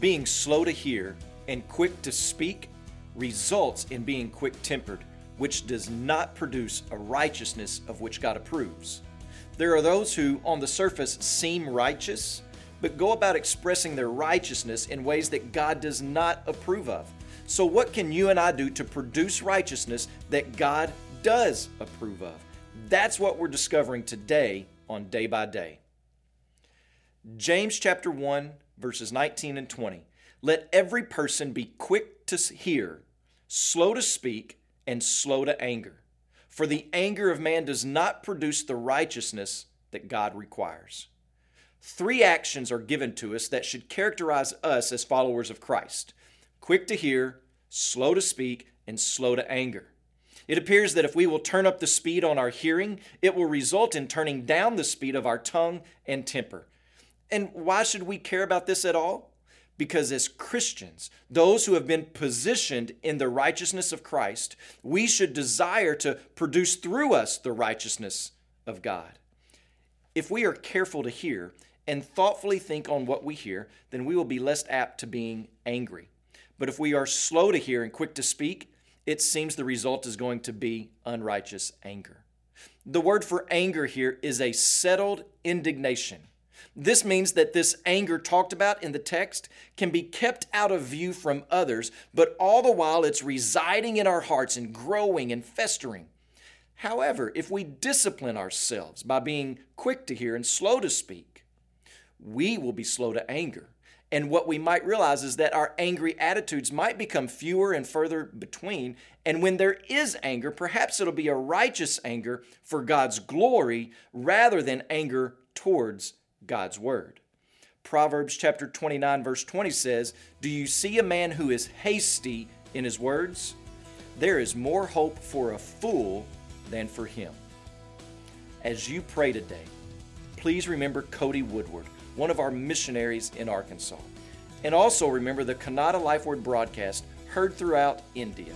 Being slow to hear and quick to speak results in being quick tempered, which does not produce a righteousness of which God approves. There are those who, on the surface, seem righteous, but go about expressing their righteousness in ways that God does not approve of. So, what can you and I do to produce righteousness that God does approve of? That's what we're discovering today on Day by Day. James chapter 1, verses 19 and 20. Let every person be quick to hear, slow to speak, and slow to anger. For the anger of man does not produce the righteousness that God requires. Three actions are given to us that should characterize us as followers of Christ quick to hear, slow to speak, and slow to anger. It appears that if we will turn up the speed on our hearing, it will result in turning down the speed of our tongue and temper. And why should we care about this at all? Because as Christians, those who have been positioned in the righteousness of Christ, we should desire to produce through us the righteousness of God. If we are careful to hear and thoughtfully think on what we hear, then we will be less apt to being angry. But if we are slow to hear and quick to speak, it seems the result is going to be unrighteous anger. The word for anger here is a settled indignation. This means that this anger talked about in the text can be kept out of view from others, but all the while it's residing in our hearts and growing and festering. However, if we discipline ourselves by being quick to hear and slow to speak, we will be slow to anger. And what we might realize is that our angry attitudes might become fewer and further between. And when there is anger, perhaps it'll be a righteous anger for God's glory rather than anger towards God's word. Proverbs chapter 29 verse 20 says, "Do you see a man who is hasty in his words? There is more hope for a fool than for him." As you pray today, please remember Cody Woodward, one of our missionaries in Arkansas. And also remember the Kannada Life Word broadcast heard throughout India.